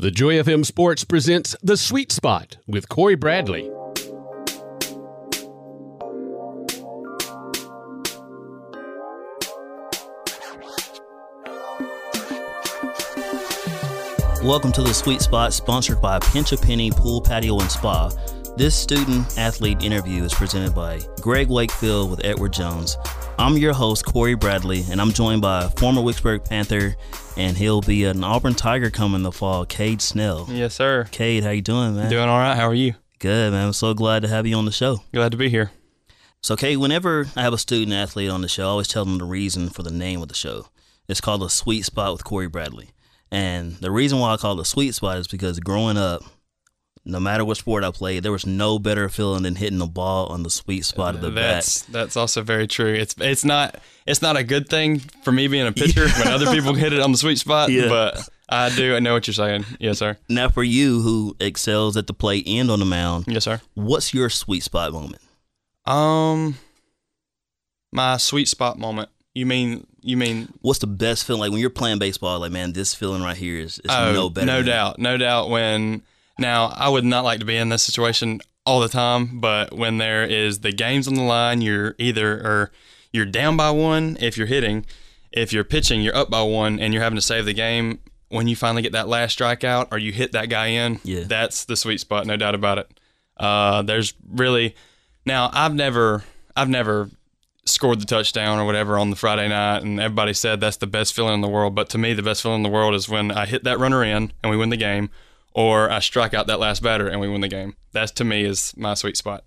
The Joy FM Sports presents The Sweet Spot with Cory Bradley. Welcome to the Sweet Spot, sponsored by Pinch a Penny Pool Patio and Spa. This student athlete interview is presented by Greg Wakefield with Edward Jones. I'm your host, Cory Bradley, and I'm joined by former Wicksburg Panther, and he'll be an Auburn Tiger coming the fall, Kade Snell. Yes, sir. Kade, how you doing, man? Doing all right. How are you? Good, man. I'm so glad to have you on the show. Glad to be here. So, Kade, whenever I have a student athlete on the show, I always tell them the reason for the name of the show. It's called The Sweet Spot with Cory Bradley. And the reason why I call it a sweet spot is because growing up, no matter what sport I played, there was no better feeling than hitting the ball on the sweet spot of the that's, bat. That's also very true. It's it's not it's not a good thing for me being a pitcher when other people hit it on the sweet spot, Yeah. but I do. I know what you're saying. Yes, sir. Now, for you who excels at the plate and on the mound, Yes, sir. what's your sweet spot moment? Um, my sweet spot moment. You mean you mean? What's the best feeling like when you're playing baseball? Like, man, this feeling right here is, is oh, no better. no doubt, no doubt. When now I would not like to be in this situation all the time, but when there is the games on the line, you're either or you're down by one if you're hitting, if you're pitching, you're up by one, and you're having to save the game. When you finally get that last strikeout or you hit that guy in, Yeah. that's the sweet spot, no doubt about it. Uh, there's really now I've never I've never scored the touchdown or whatever on the Friday night, and everybody said that's the best feeling in the world. But to me, the best feeling in the world is when I hit that runner in and we win the game, or I strike out that last batter and we win the game. That's to me is my sweet spot.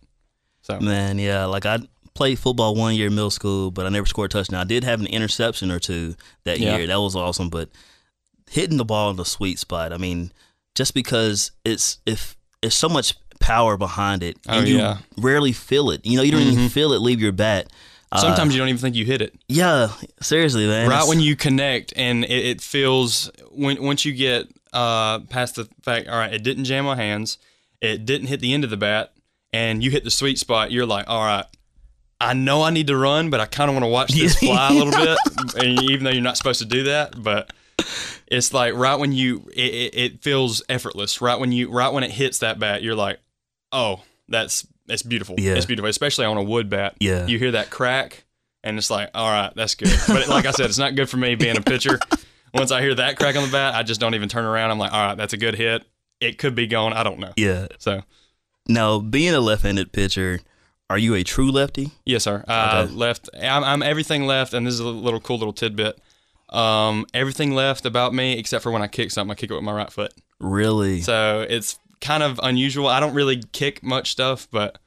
So Man, yeah. Like, I played football one year in middle school, but I never scored a touchdown. I did have an interception or two that Yeah. year. That was awesome. But hitting the ball in the sweet spot, I mean, just because it's if it's so much power behind it, and Oh, you yeah. rarely feel it. You know, you don't even feel it leave your bat. Uh, sometimes you don't even think you hit it. Yeah, seriously, man. right when you connect and it, it feels when once you get uh, past the fact all right it didn't jam my hands it didn't hit the end of the bat and you hit the sweet spot you're like all right i know i need to run but i kind of want to watch this fly a little bit and even though you're not supposed to do that but it's like right when you it, it, it feels effortless. Right when you right when it hits that bat you're like oh that's it's beautiful. Yeah. it's beautiful especially on a wood bat. Yeah. you hear that crack and it's like all right that's good. But like i said it's not good for me being a pitcher once i hear that crack on the bat i just don't even turn around. I'm like all right that's a good hit. It could be gone. I don't know. Yeah. so. Now, being a left-handed pitcher, are you a true lefty? yes sir. Uh, Okay. left I'm, I'm everything left and this is a little cool little tidbit. Um, everything left about me except for when i kick something i kick it with my right foot. Really? so it's kind of unusual. I don't really kick much stuff but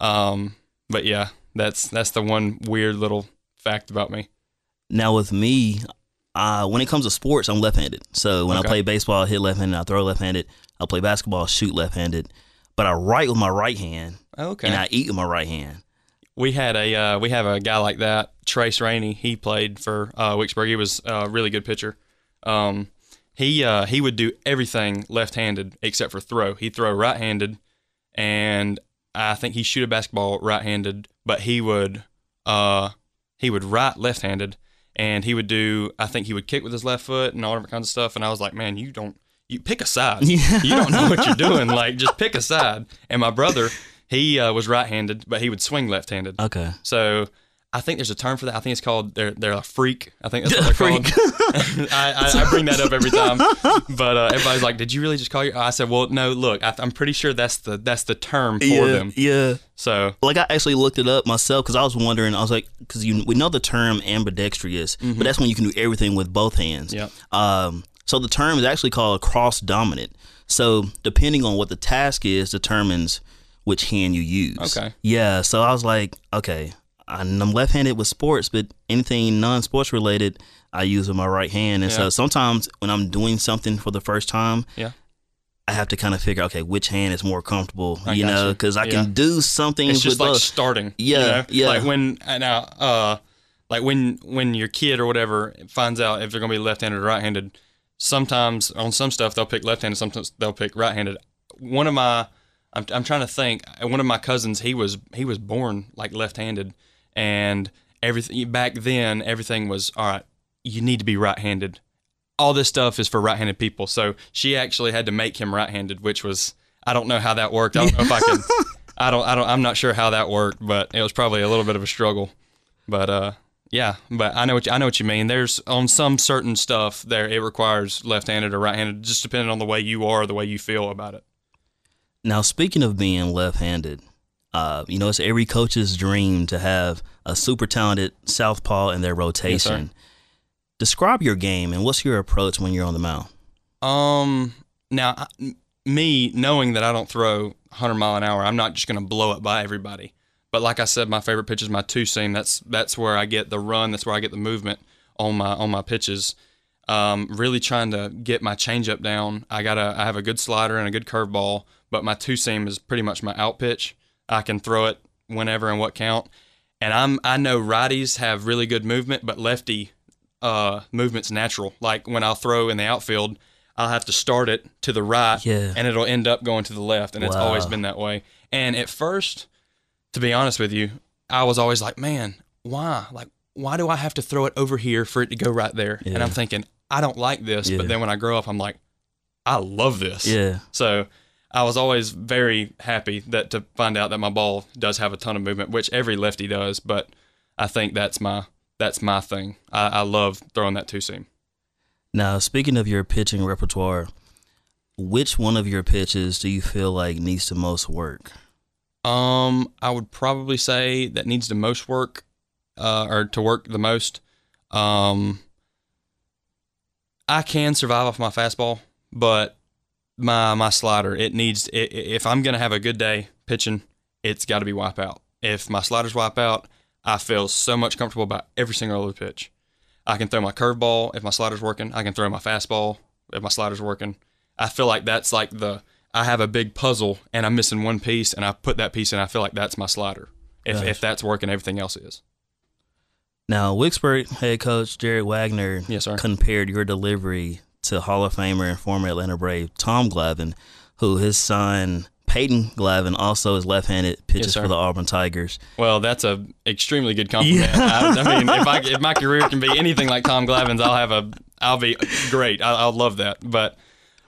um but yeah that's that's the one weird little fact about me. Now with me, uh, when it comes to sports, I'm left-handed. So when Okay. I play baseball, I hit left-handed. I throw left-handed. I play basketball, shoot left-handed. But I write with my right hand, okay and I eat with my right hand. we had a uh, we have a guy like that, Trace Rainey. He played for uh, Wicksburg. He was a really good pitcher. Um, he uh, he would do everything left-handed except for throw. He'd throw right-handed, and I think he shoot a basketball right-handed. But he would uh, he would right left-handed, and he would do. I think he would kick with his left foot and all different kinds of stuff. And I was like, man, you don't you pick a side. Yeah. You don't know what you're doing. Like just pick a side. And my brother, he uh, was right-handed, but he would swing left-handed. Okay. So I think there's a term for that. I think it's called they're they're a freak. I think that's what they're Freak. called. I, I, I bring that up every time, but uh, everybody's like, "Did you really just call your?" I said, "Well, no. Look, I, I'm pretty sure that's the that's the term for yeah, them." yeah. So Like I actually looked it up myself because I was wondering. I was like, because you we know the term ambidextrous, but that's when you can do everything with both hands. Yep. Um, so the term is actually called cross dominant. So depending on what the task is, determines which hand you use. Okay. Yeah. So I was like, okay, I'm left-handed with sports, but anything non-sports related, I use with my right hand. And so sometimes when I'm doing something for the first time, yeah, I have to kind of figure, okay, which hand is more comfortable, I you know, because I Yeah. can do something it's just like both. starting. Yeah, you know? yeah. Like when uh, now, uh, like when when your kid or whatever finds out if they're gonna be left-handed or right-handed. Sometimes on some stuff they'll pick left-handed. Sometimes they'll pick right-handed. One of my I'm, I'm trying to think. One of my cousins, he was he was born like left-handed, and everything back then everything was all right. You need to be right-handed. all this stuff is for right-handed people. So she actually had to make him right-handed, which was I don't know how that worked. I don't know if I can. I don't. I don't. I'm not sure how that worked, but it was probably a little bit of a struggle. But uh, yeah. But I know what you, I know what you mean. There's on some certain stuff there it requires left-handed or right-handed, just depending on the way you are, the way you feel about it. Now, speaking of being left-handed, uh, you know, it's every coach's dream to have a super talented southpaw in their rotation. Yes, Describe your game and what's your approach when you're on the mound. Um. Now, I- me knowing that I don't throw 100 mile an hour, I'm not just going to blow it by everybody. But like I said, my favorite pitch is my two seam. That's that's where I get the run. That's where I get the movement on my on my pitches. Um, really trying to get my changeup down. I got a I have a good slider and a good curveball, but my two seam is pretty much my out pitch. I can throw it whenever and what count. And I'm I know righties have really good movement, but lefty uh, movement's natural. Like when I'll throw in the outfield, I'll have to start it to the right, Yeah. and it'll end up going to the left, and it's always been that way. And at first, to be honest with you, I was always like, man, why? Like, why do I have to throw it over here for it to go right there? And I'm thinking, I don't like this. Yeah. But then when I grow up, I'm like, I love this. Yeah. So I was always very happy that to find out that my ball does have a ton of movement, which every lefty does. But I think that's my that's my thing. I, I love throwing that two seam. Now, speaking of your pitching repertoire, which one of your pitches do you feel like needs the most work? Um, I would probably say that needs the most work, uh, or to work the most. Um, I can survive off my fastball, but my my slider it needs. if I'm gonna have a good day pitching, it's got to be wipe out. If my sliders wipe out, I feel so much comfortable about every single other pitch. I can throw my curveball if my slider's working. I can throw my fastball if my slider's working. I feel like that's like the I have a big puzzle and I'm missing one piece and I put that piece in. I feel like that's my slider. If Gotcha. if that's working, everything else is. Now, Wicksburg head coach Jared Wagner Yes, sir. compared your delivery to Hall of Famer and former Atlanta Brave Tom Glavine, who his son Peyton Glavine also is left-handed, pitches sir. for the Auburn Tigers. Well, that's a extremely good compliment. I, I mean, if I if my career can be anything like Tom Glavine's, I'll have a I'll be great. I, I'll love that. But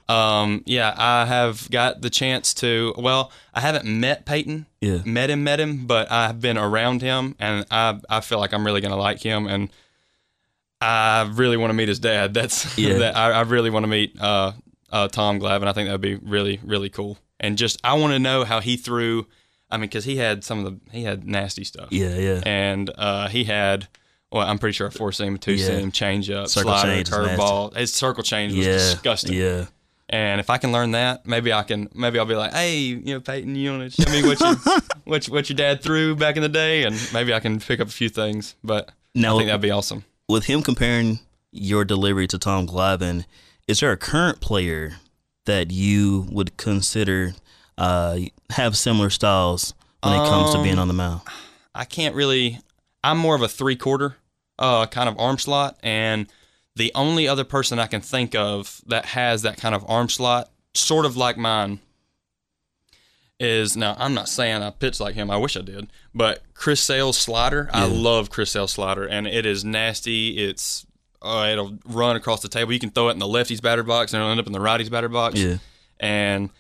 um, yeah, I have got the chance to. Well, I haven't met Peyton. Yeah. Met him, met him, but I've been around him, and I I feel like I'm really gonna like him, and I really want to meet his dad. That's Yeah. that I, I really want to meet uh, uh, Tom Glavine. I think that'd be really really cool, and just I want to know how he threw. I mean, because he had some of the he had nasty stuff Yeah, yeah. and uh, he had well, I'm pretty sure a four seam, two Yeah. seam, change up, Circle slider, curveball. His circle change was yeah. disgusting. Yeah. And if I can learn that, maybe I can. Maybe I'll be like, hey, you know, Peyton, you want to show me what you what, what your dad threw back in the day, and maybe I can pick up a few things. But Now, I think that'd be awesome. With him comparing your delivery to Tom Glavine, is there a current player that you would consider uh, have similar styles when it comes to Um, being on the mound? I can't really. I'm more of a three quarter uh, kind of arm slot, and the only other person I can think of that has that kind of arm slot, sort of like mine, is now. I'm not saying I pitch like him. I wish I did, but Chris Sale's slider. I love Chris Sale's slider, and it is nasty. It's uh, it'll run across the table. You can throw it in the lefty's batter box, and it'll end up in the righty's batter box. Yeah. And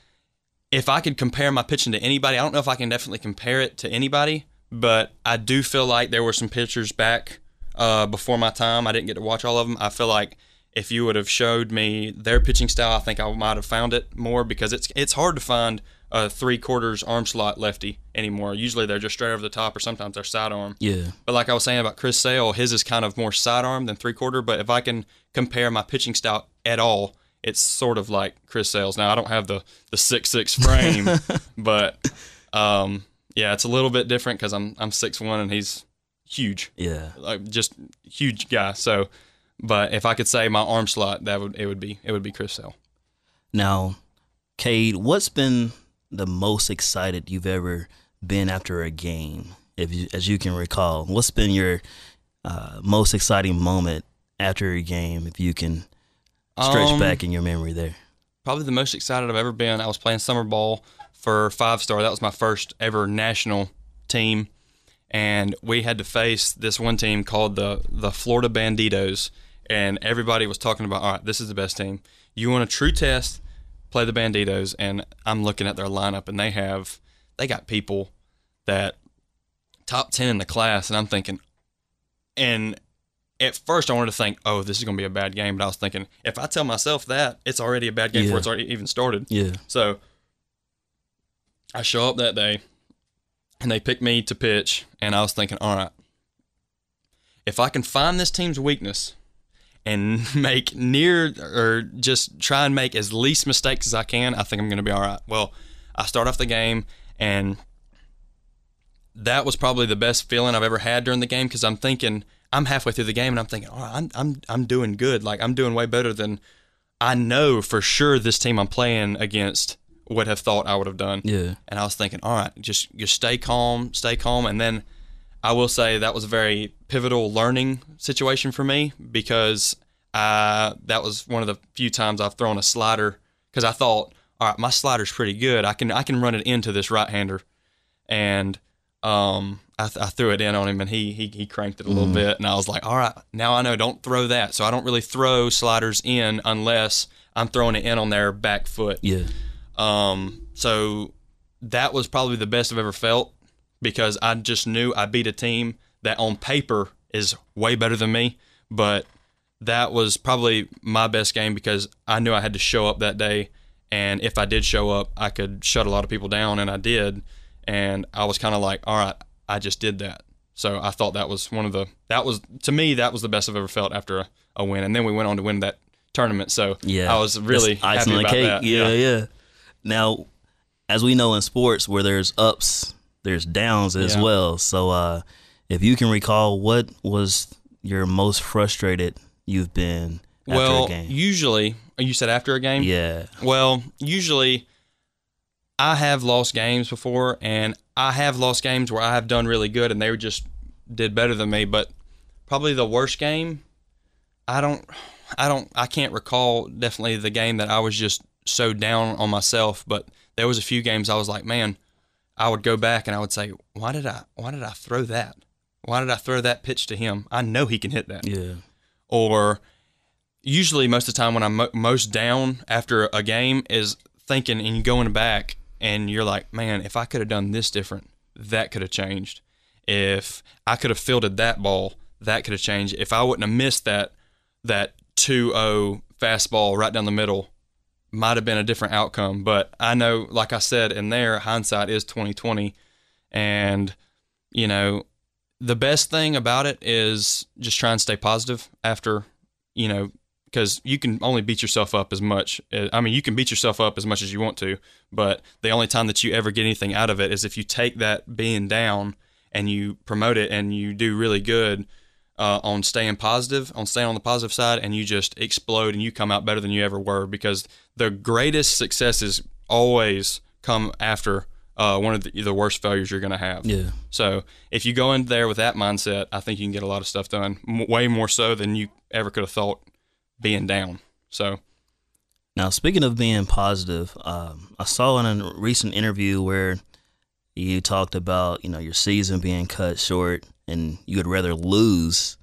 if I could compare my pitching to anybody, I don't know if I can definitely compare it to anybody, but I do feel like there were some pitchers back uh, before my time. I didn't get to watch all of them. I feel like if you would have showed me their pitching style, I think I might have found it more because it's it's hard to find a three quarters arm slot lefty anymore. Usually they're just straight over the top, or sometimes they're sidearm. Yeah. But like I was saying about Chris Sale, his is kind of more sidearm than three quarter. But if I can compare my pitching style at all, it's sort of like Chris Sale's. Now I don't have the the six six frame, but um, yeah, it's a little bit different because I'm I'm six one and he's huge, Yeah. like just huge guy. So, but if I could say my arm slot, that would it would be it would be Chris Sale. Now, Kade, what's been the most excited you've ever been after a game, if you, as you can recall? What's been your uh, most exciting moment after a game, if you can stretch Um, back in your memory there? probably the most excited I've ever been. I was playing summer ball for five star. That was my first ever national team, and we had to face this one team called the the Florida Banditos. and everybody was talking about, all right, this is the best team. You want a true test? Play the Banditos, and I'm looking at their lineup, and they have they got people that top ten in the class, and I'm thinking, and at first I wanted to think, oh, this is going to be a bad game, but I was thinking, if I tell myself that, it's already a bad game Yeah. before it's already even started. Yeah. So I show up that day and they pick me to pitch, and I was thinking, all right, if I can find this team's weakness and make near or just try and make as least mistakes as I can, I think I'm going to be all right. Well, I start off the game and that was probably the best feeling I've ever had during the game because I'm thinking I'm halfway through the game and I'm thinking, oh, I'm I'm I'm doing good. Like I'm doing way better than I know for sure this team I'm playing against would have thought I would have done. Yeah. And I was thinking, all right, just just stay calm, stay calm. And then I will say that was a very pivotal learning situation for me because uh, that was one of the few times I've thrown a slider because I thought, all right, my slider's pretty good. I can I can run it into this right hander, and um, I, th- I threw it in on him and he he, he cranked it a little bit, and I was like, all right, now I know, don't throw that. So I don't really throw sliders in unless I'm throwing it in on their back foot. Yeah. Um, so that was probably the best I've ever felt because I just knew I beat a team that on paper is way better than me, but that was probably my best game because I knew I had to show up that day, and if I did show up, I could shut a lot of people down, and I did, and I was kind of like, all right, I just did that. So I thought that was one of the that was to me that was the best I've ever felt after a, a win, and then we went on to win that tournament. So Yeah. I was really That's icing happy the about cake. that. Yeah, yeah, Now, as we know in sports, where there's ups, there's downs as Yeah. well. So, uh, if you can recall, what was your most frustrated you've been after well, a game? usually you said after a game. yeah. Well, usually I have lost games before, and I have lost games where I have done really good, and they just did better than me. But probably the worst game, I don't, I don't, I can't recall definitely the game that I was just so down on myself. But there was a few games I was like, man, I would go back and I would say, why did I, why did I throw that? Why did I throw that pitch to him? I know he can hit that Yeah. or usually most of the time when I'm mo- most down after a game is thinking and going back and you're like, man, if I could have done this different, that could have changed. If I could have fielded that ball, that could have changed. If I wouldn't have missed that that 2-0 fastball right down the middle, might have been a different outcome. But I know, like I said, in there, hindsight is 2020, and you know, the best thing about it is just try and stay positive after, you know, because you can only beat yourself up as much. uh, I mean, you can beat yourself up as much as you want to, but the only time that you ever get anything out of it is if you take that being down and you promote it and you do really good uh, on staying positive, on staying on the positive side, and you just explode and you come out better than you ever were because the greatest successes always come after uh, one of the, the worst failures you're going to have. Yeah. So if you go in there with that mindset, I think you can get a lot of stuff done, m- way more so than you ever could have thought being down. So Now, speaking of being positive, um, I saw in a recent interview where you talked about you know your season being cut short, and you would rather lose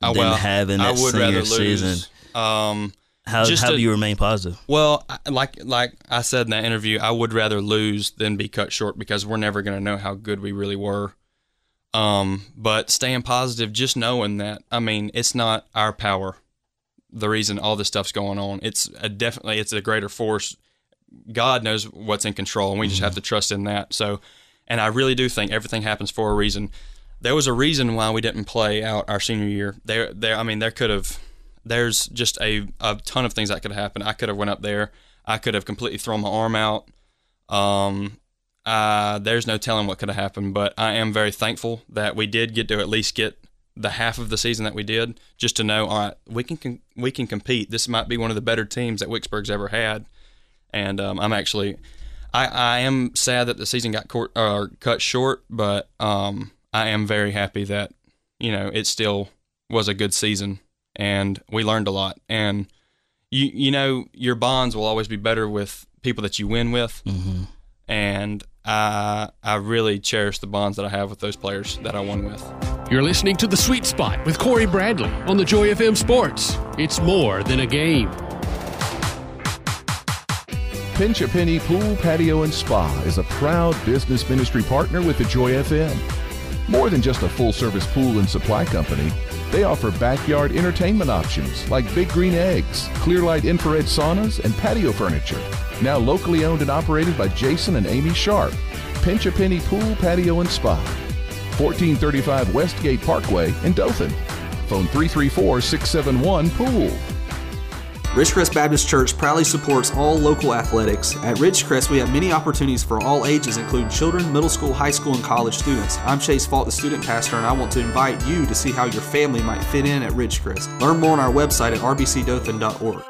I, than well, having that senior season. Um, How how do you remain positive? well, like like I said in that interview, I would rather lose than be cut short because we're never going to know how good we really were. Um, but staying positive, just knowing that, I mean, it's not our power. The reason all this stuff's going on, it's a definitely it's a greater force. God knows what's in control, and we just have to trust in that. So, and I really do think everything happens for a reason. There was a reason why we didn't play out our senior year. There, there. I mean, there could have. There's just a, a ton of things that could have happened. I could have went up there. I could have completely thrown my arm out. Um, uh, there's no telling what could have happened, but I am very thankful that we did get to at least get the half of the season that we did, just to know, all right, we can, we can compete. This might be one of the better teams that Wicksburg's ever had, and um, I'm actually, I, I am sad that the season got court, uh, cut short, but um, I am very happy that you know it still was a good season, and we learned a lot, and you you know your bonds will always be better with people that you win with Mm-hmm. and I I really cherish the bonds that I have with those players that I won with. You're listening to The Sweet Spot with Cory Bradley on the Joy FM Sports. It's more than a game. Pinch a Penny Pool, Patio, and Spa is a proud business ministry partner with the Joy FM. More than just a full service pool and supply company, they offer backyard entertainment options like Big Green Eggs, Clearlight infrared saunas, and patio furniture. Now locally owned and operated by Jason and Amy Sharp. Pinch a Penny Pool, Patio, and Spa. 1435 Westgate Parkway in Dothan. Phone 334 671 Pool. Ridgecrest Baptist Church proudly supports all local athletics. At Ridgecrest, we have many opportunities for all ages, including children, middle school, high school, and college students. I'm Chase Fault, the student pastor, and I want to invite you to see how your family might fit in at Ridgecrest. Learn more on our website at rbcdothan.org.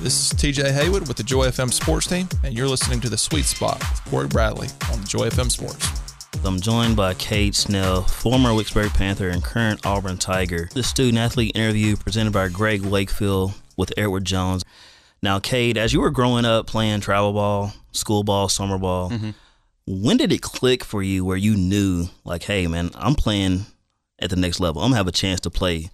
This is TJ Haywood with the Joy FM Sports Team, and you're listening to The Sweet Spot with Cory Bradley on Joy FM Sports. I'm joined by Kade Snell, former Wicksburg Panther and current Auburn Tiger. The student athlete interview presented by Greg Wakefield with Edward Jones. Now, Kade, as you were growing up playing travel ball, school ball, summer ball, mm-hmm. when did it click for you where you knew, like, hey, man, I'm playing at the next level? I'm gonna have a chance to play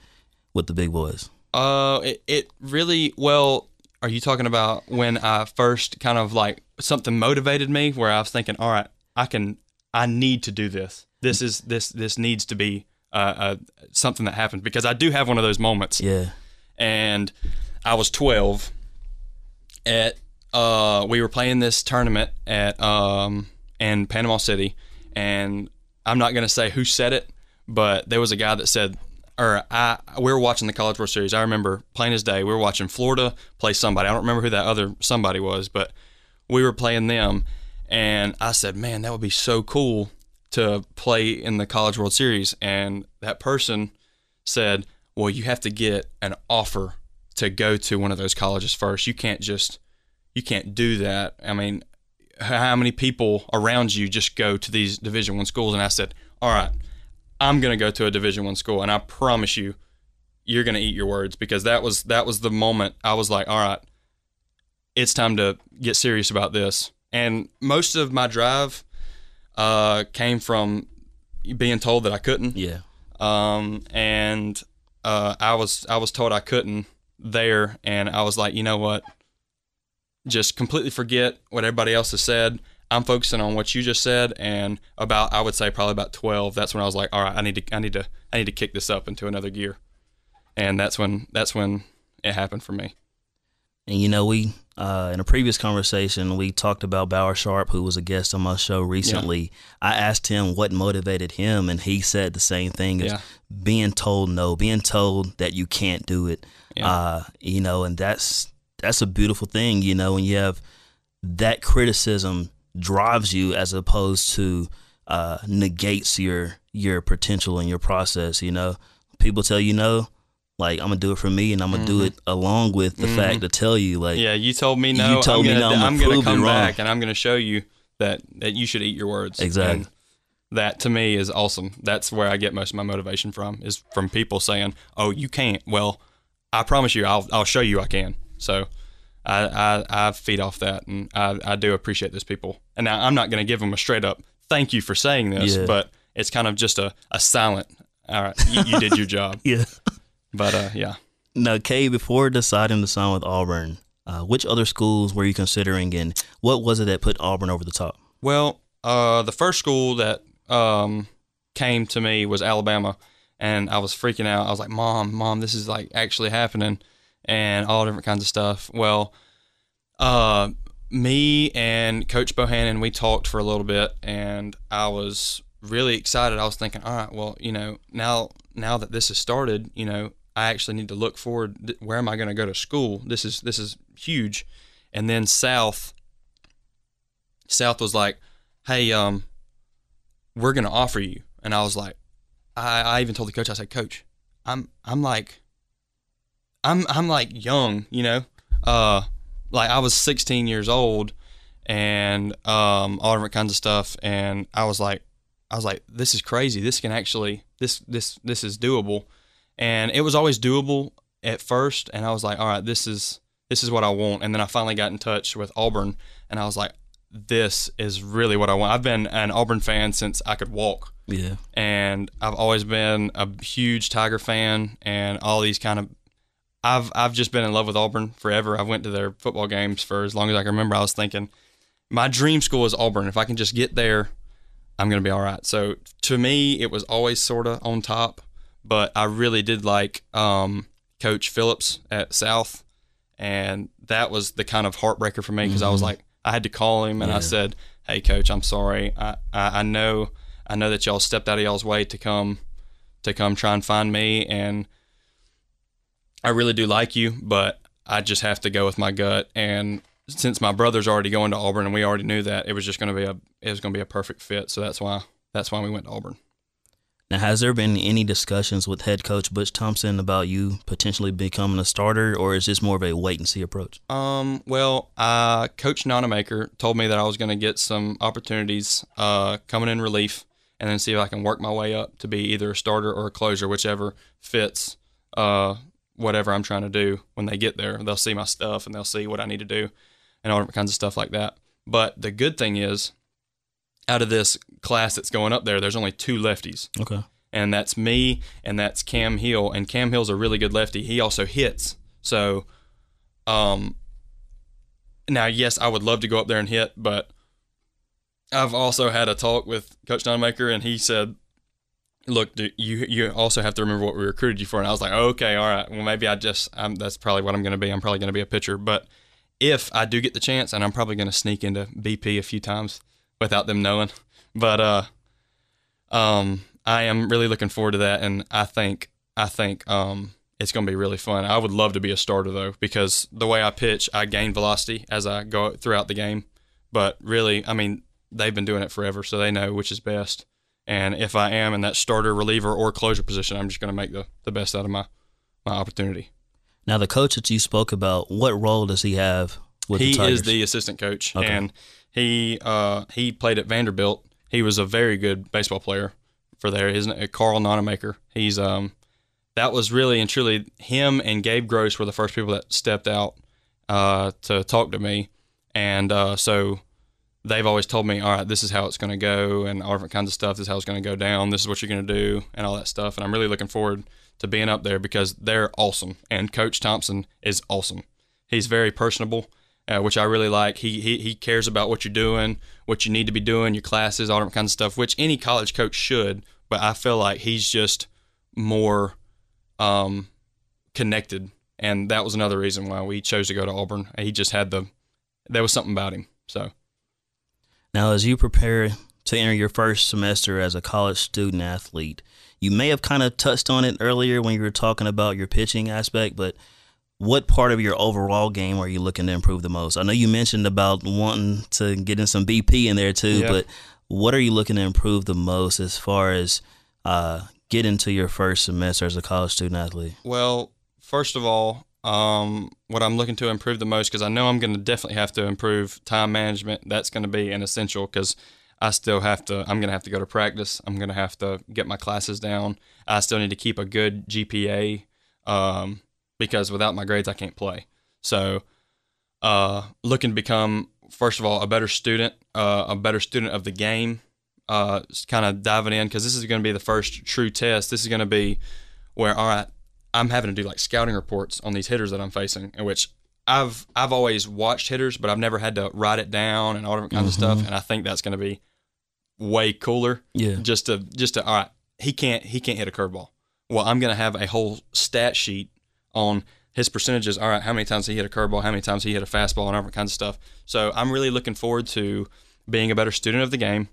with the big boys. Uh, it, it really well. Are you talking about when I first kind of like something motivated me where I was thinking, all right, I can I need to do this. This is this this needs to be uh, uh, something that happens because I do have one of those moments. Yeah. And I was 12 at uh we were playing this tournament at um in Panama City and I'm not going to say who said it, but there was a guy that said or I we were watching the College World Series. I remember plain as day. We were watching Florida play somebody. I don't remember who that other somebody was, but we were playing them and I said, man, that would be so cool to play in the College World Series. And that person said, well, you have to get an offer to go to one of those colleges first. You can't just, you can't do that. I mean, how many people around you just go to these Division One schools? And I said, all right, I'm going to go to a Division One school, and I promise you, you're going to eat your words because that was that was the moment I was like, all right, it's time to get serious about this and most of my drive uh, came from being told that I couldn't. Yeah. Um, and uh, I was I was told I couldn't there, and I was like, you know what? Just completely forget what everybody else has said. I'm focusing on what you just said, and about I would say probably about 12. That's when I was like, all right, I need to I need to I need to kick this up into another gear, and that's when that's when it happened for me. And you know, we uh, in a previous conversation, we talked about Bauer Sharp, who was a guest on my show recently. Yeah. I asked him what motivated him, and he said the same thing: yeah. being told no, being told that you can't do it. Yeah. Uh, you know, and that's that's a beautiful thing. You know, when you have that criticism drives you as opposed to uh, negates your your potential and your process. You know, people tell you no like I'm gonna do it for me, and I'm gonna mm-hmm. do it along with the mm-hmm. fact to tell you, like, yeah, you told me no. You told I'm me gonna, no. I'm, I'm gonna come back, and I'm gonna show you that that you should eat your words. Exactly. And that to me is awesome. That's where I get most of my motivation from is from people saying, "Oh, you can't." Well, I promise you, I'll I'll show you I can. So. I, I, I feed off that, and I, I do appreciate those people. And now I'm not going to give them a straight up thank you for saying this, yeah. but it's kind of just a, a silent, all right, you, you did your job. yeah. But uh, yeah. Now, Kay, before deciding to sign with Auburn, uh, which other schools were you considering, and what was it that put Auburn over the top? Well, uh, the first school that um, came to me was Alabama, and I was freaking out. I was like, "Mom, mom, this is like actually happening," and all different kinds of stuff. Well, uh, me and Coach Bohannon, we talked for a little bit, and I was really excited. I was thinking, all right, well, you know, now now that this has started, you know, I actually need to look forward. Where am I going to go to school? This is this is huge. And then South, South was like, "Hey, um, we're going to offer you." And I was like, I, I even told the coach, I said, "Coach, I'm I'm like, I'm I'm like young, you know, uh, like I was 16 years old, and um, all different kinds of stuff, and I was like, I was like, this is crazy. This can actually this this this is doable and it was always doable at first and i was like all right this is this is what i want and then i finally got in touch with auburn and i was like this is really what I want. I've been an Auburn fan since I could walk. Yeah. And I've always been a huge Tiger fan and all these kind of I've I've just been in love with Auburn forever. I went to their football games for as long as I can remember. I was thinking my dream school is Auburn. If I can just get there, I'm going to be all right. So to me, it was always sort of on top, but I really did like um, Coach Phillips at South, and that was the kind of heartbreaker for me because I was like, I had to call him and I said, "Hey, Coach, I'm sorry. I, I I know I know that y'all stepped out of y'all's way to come to come try and find me, and I really do like you, but I just have to go with my gut. And since my brother's already going to Auburn, and we already knew that, it was just going to be a it was going to be a perfect fit. So that's why that's why we went to Auburn. Now, has there been any discussions with head coach Butch Thompson about you potentially becoming a starter, or is this more of a wait and see approach? Um, well, uh, Coach Nonnemaker told me that I was going to get some opportunities uh, coming in relief and then see if I can work my way up to be either a starter or a closer, whichever fits uh, whatever I'm trying to do when they get there. They'll see my stuff and they'll see what I need to do and all kinds of stuff like that. But the good thing is, out of this class that's going up there, there's only two lefties Okay. and that's me and that's Cam Hill. And Cam Hill's a really good lefty. He also hits. So, um, now yes, I would love to go up there and hit, but I've also had a talk with Coach Nonnemaker, and he said, "Look, dude, you you also have to remember what we recruited you for." And I was like, "Okay, all right. Well, maybe I just I'm, that's probably what I'm going to be. I'm probably going to be a pitcher, but." If I do get the chance, and I'm probably going to sneak into BP a few times without them knowing, but uh, um, I am really looking forward to that, and I think I think um, it's going to be really fun. I would love to be a starter though, because the way I pitch, I gain velocity as I go throughout the game. But really, I mean, they've been doing it forever, so they know which is best. And if I am in that starter, reliever, or closure position, I'm just going to make the, the best out of my my opportunity. Now, the coach that you spoke about, what role does he have with he the Tigers? He is the assistant coach, Okay. and he uh, he played at Vanderbilt. He was a very good baseball player for there. Isn't it Karl Nonnemaker? He's um that was really and truly him and Gabe Gross were the first people that stepped out uh, to talk to me, and uh, so they've always told me, all right, this is how it's going to go, and all different kinds of stuff. This is how it's going to go down. This is what you're going to do, and all that stuff. And I'm really looking forward to being up there because they're awesome, and Coach Thompson is awesome. He's very personable, uh, which I really like. He, he he cares about what you're doing, what you need to be doing, your classes, all different kinds of stuff, which any college coach should. But I feel like he's just more um, connected, and that was another reason why we chose to go to Auburn. He just had the there was something about him. So Now, as you prepare to enter your first semester as a college student athlete, you may have kind of touched on it earlier when you were talking about your pitching aspect, but what part of your overall game are you looking to improve the most? I know you mentioned about wanting to get in some BP in there too, Yeah. but what are you looking to improve the most as far as uh, getting to your first semester as a college student athlete? Well, first of all, um, what I'm looking to improve the most, because I know I'm going to definitely have to improve time management. That's going to be an essential because I still have to. I'm going to have to go to practice. I'm going to have to get my classes down. I still need to keep a good GPA um, because without my grades, I can't play. So, uh, looking to become first of all a better student, uh, a better student of the game. Uh, kind of diving in because this is going to be the first true test. This is going to be where all right, I'm having to do like scouting reports on these hitters that I'm facing, in which I've I've always watched hitters, but I've never had to write it down and all different kinds of stuff. And I think that's going to be way cooler. Yeah. Just to just to all right, he can't he can't hit a curveball. Well, I'm going to have a whole stat sheet on his percentages. All right, how many times he hit a curveball, how many times he hit a fastball, and all kinds of stuff. So I'm really looking forward to being a better student of the game,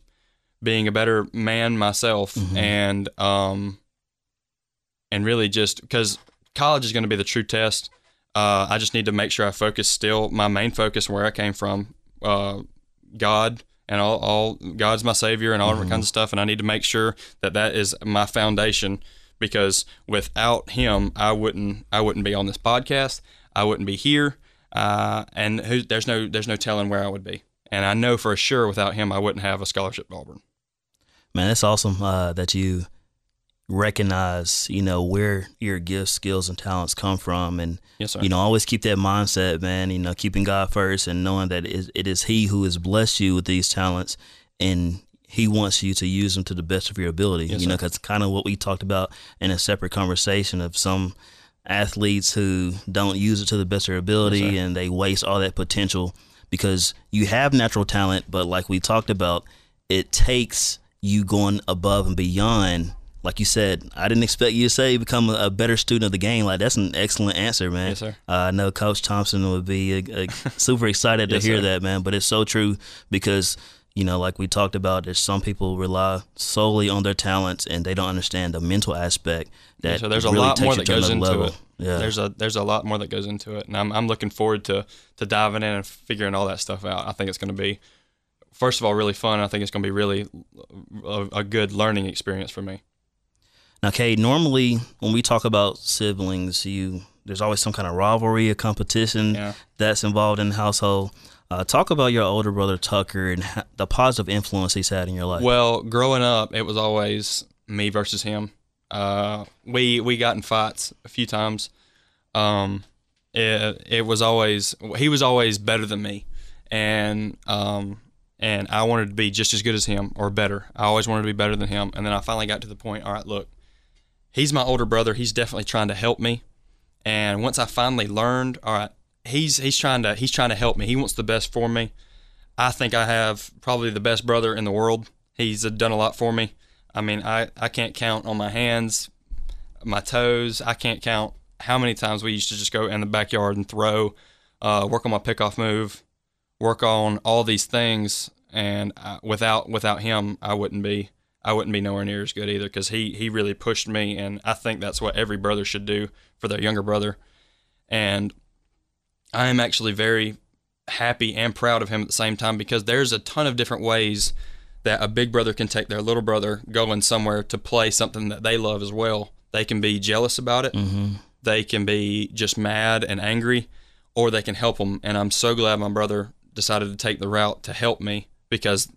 being a better man myself, and um, and really just because college is going to be the true test. Uh, I just need to make sure I focus still. My main focus, where I came from, uh, God and all, all God's my savior and all different kinds of stuff, and I need to make sure that that is my foundation because without Him, I wouldn't I wouldn't be on this podcast. I wouldn't be here, uh, and who, there's no there's no telling where I would be. And I know for sure without Him, I wouldn't have a scholarship at Auburn. Man, it's awesome uh, that you recognize, you know, where your gifts, skills, and talents come from, and Yes, sir. you know, always keep that mindset, man. You know, keeping God first and knowing that it is, it is He who has blessed you with these talents, and He wants you to use them to the best of your ability. Yes, you know, because kind of what we talked about in a separate conversation of some athletes who don't use it to the best of their ability Yes, and they waste all that potential because you have natural talent, but like we talked about, it takes you going above and beyond. Like you said, I didn't expect you to say become a, a better student of the game. Like that's an excellent answer, man. Yes, sir. Uh, I know Coach Thompson would be uh, uh, super excited to Yes, hear sir. that, man. But it's so true because you know, like we talked about, there's some people rely solely on their talents and they don't understand the mental aspect. That so there's a really lot takes more that goes into level. it. Yeah, There's a there's a lot more that goes into it, and I'm I'm looking forward to to diving in and figuring all that stuff out. I think it's going to be, first of all, really fun. I think it's going to be really a, a good learning experience for me. Now, Kade, normally when we talk about siblings, you there's always some kind of rivalry or competition Yeah. that's involved in the household. Uh, talk about your older brother Tucker and the positive influence he's had in your life. Well, growing up, it was always me versus him. Uh, we we got in fights a few times. Um, it it was always he was always better than me, and um, and I wanted to be just as good as him or better. I always wanted to be better than him, and then I finally got to the point. All right, look, he's my older brother. He's definitely trying to help me, and once I finally learned, all right, he's he's trying to he's trying to help me. He wants the best for me. I think I have probably the best brother in the world. He's done a lot for me. I mean, I, I can't count on my hands, my toes. I can't count how many times we used to just go in the backyard and throw, uh, work on my pickoff move, work on all these things. And I, without without him, I wouldn't be I wouldn't be nowhere near as good either because he he really pushed me, and I think that's what every brother should do for their younger brother. And I am actually very happy and proud of him at the same time because there's a ton of different ways that a big brother can take their little brother going somewhere to play something that they love as well. They can be jealous about it. mm-hmm. They can be just mad and angry, or they can help them. And I'm so glad my brother decided to take the route to help me because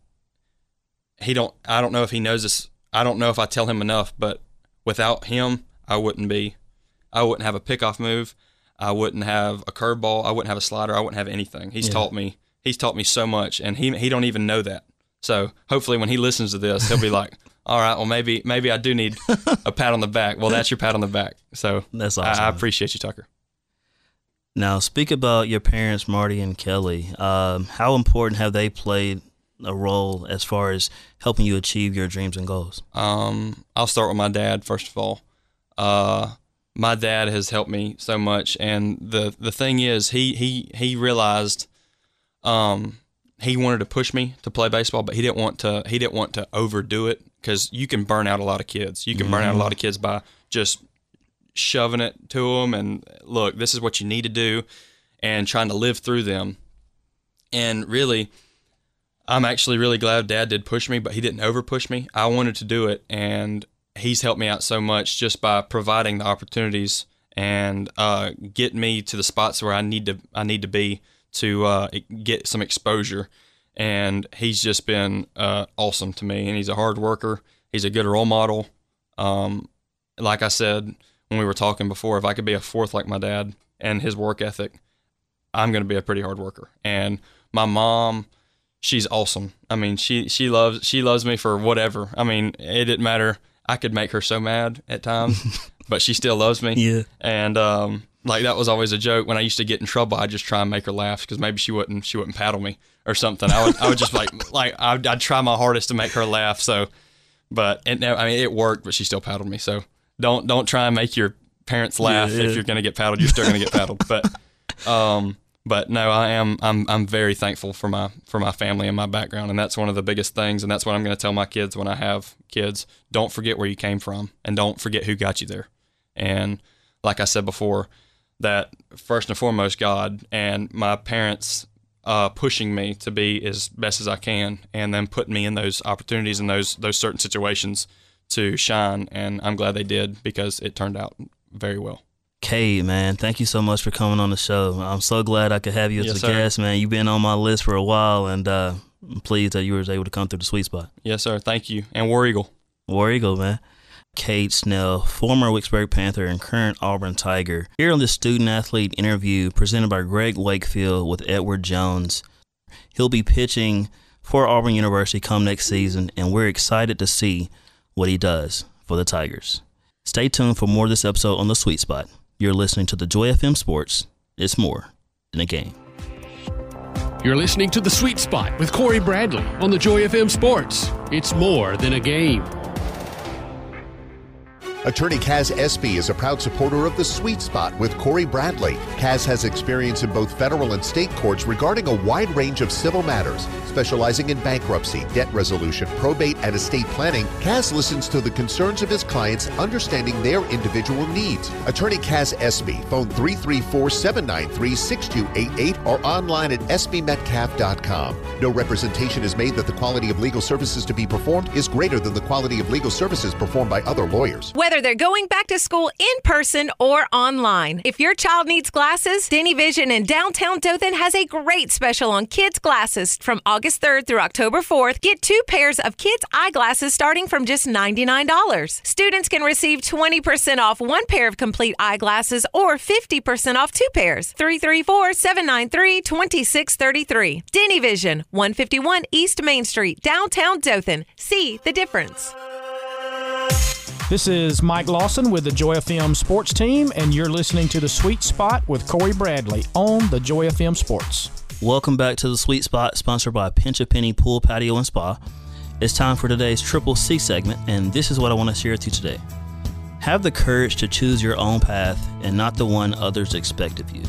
he don't. I don't know if he knows this. I don't know if I tell him enough, but without him, I wouldn't be. I wouldn't have a pickoff move. I wouldn't have a curveball. I wouldn't have a slider. I wouldn't have anything. He's Yeah. taught me. He's taught me so much, and he he don't even know that. So hopefully, when he listens to this, he'll be like, "All right, well maybe maybe I do need a pat on the back." Well, that's your pat on the back. So That's I, awesome. I appreciate you, Tucker. Now, speak about your parents, Marty and Kelly. Um, how important have they played a role as far as helping you achieve your dreams and goals? Um, I'll start with my dad first of all. Uh, my dad has helped me so much, and the the thing is, he he he realized, um, he wanted to push me to play baseball, but he didn't want to he didn't want to overdo it because you can burn out a lot of kids. You can burn out a lot of kids by just shoving it to them and look, this is what you need to do, and trying to live through them. And really, I'm actually really glad Dad did push me, but he didn't over push me. I wanted to do it, and he's helped me out so much just by providing the opportunities and uh, get me to the spots where I need to I need to be to uh, get some exposure. And he's just been uh, awesome to me, and he's a hard worker. He's a good role model. Um, like I said when we were talking before, if I could be a fourth like my dad and his work ethic, I'm going to be a pretty hard worker. And my mom, she's awesome. I mean, she she loves she loves me for whatever. I mean, it didn't matter. I could make her so mad at times, but she still loves me. Yeah. And um, like that was always a joke when I used to get in trouble. I'd just try and make her laugh because maybe she wouldn't she wouldn't paddle me or something. I would I would just like like I'd, I'd try my hardest to make her laugh. So, but it I mean it worked, but she still paddled me. So don't don't try and make your parents laugh Yeah, yeah. if you're gonna get paddled. You're still gonna get paddled. But um, but no, I am I'm I'm very thankful for my for my family and my background, and that's one of the biggest things. And that's what I'm going to tell my kids when I have kids. Don't forget where you came from, and don't forget who got you there. And like I said before, that first and foremost, God and my parents uh, pushing me to be as best as I can, and then putting me in those opportunities and those those certain situations to shine. And I'm glad they did because it turned out very well. Kade, man, thank you so much for coming on the show. I'm so glad I could have you as Yes, a sir. guest, man. You've been on my list for a while, and uh, I'm pleased that you were able to come through the sweet spot. Yes, sir. Thank you. And War Eagle. War Eagle, man. Kade Snell, former Wicksburg Panther and current Auburn Tiger, here on this student athlete interview presented by Greg Wakefield with Edward Jones. He'll be pitching for Auburn University come next season, and we're excited to see what he does for the Tigers. Stay tuned for more of this episode on the Sweet Spot. You're listening to the Joy FM Sports. It's more than a game. You're listening to The Sweet Spot with Cory Bradley on the Joy FM Sports. It's more than a game. Attorney Kaz Espy is a proud supporter of the Sweet Spot with Cory Bradley. Kaz has experience in both federal and state courts regarding a wide range of civil matters, specializing in bankruptcy, debt resolution, probate, and estate planning. Kaz listens to the concerns of his clients, understanding their individual needs. Attorney Kaz Espy, phone 334-793-6288 or online at espymetcalf.com. No representation is made that the quality of legal services to be performed is greater than the quality of legal services performed by other lawyers. Whether they're going back to school in person or online. If your child needs glasses, Denny Vision in downtown Dothan has a great special on kids' glasses from August 3rd through October 4th. Get two pairs of kids' eyeglasses starting from just $99. Students can receive 20% off one pair of complete eyeglasses or 50% off two pairs. 334 793 2633. Denny Vision, 151 East Main Street, downtown Dothan. See the difference. This is Mike Lawson with the Joy FM Sports Team, and you're listening to The Sweet Spot with Cory Bradley on the Joy FM Sports. Welcome back to the Sweet Spot, sponsored by Pinch a Penny Pool, Patio, and Spa. It's time for today's Triple C segment, and this is what I want to share with you today. Have the courage to choose your own path and not the one others expect of you.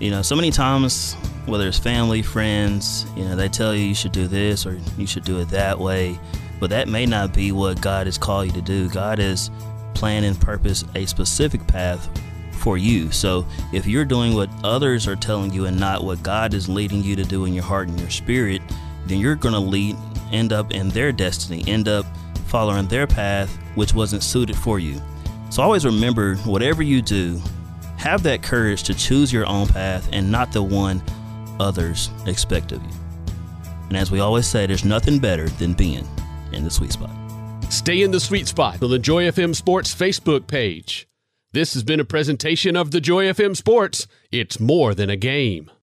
You know, so many times, whether it's family, friends, you know, they tell you you should do this or you should do it that way, but that may not be what God has called you to do. God has planned and purposed a specific path for you. So if you're doing what others are telling you and not what God is leading you to do in your heart and your spirit, then you're going to lead end up in their destiny, end up following their path which wasn't suited for you. So always remember whatever you do, have that courage to choose your own path and not the one others expect of you. And as we always say, there's nothing better than being in the sweet spot. Stay in the sweet spot on the Joy FM Sports Facebook page. This has been a presentation of the Joy FM Sports. It's more than a game.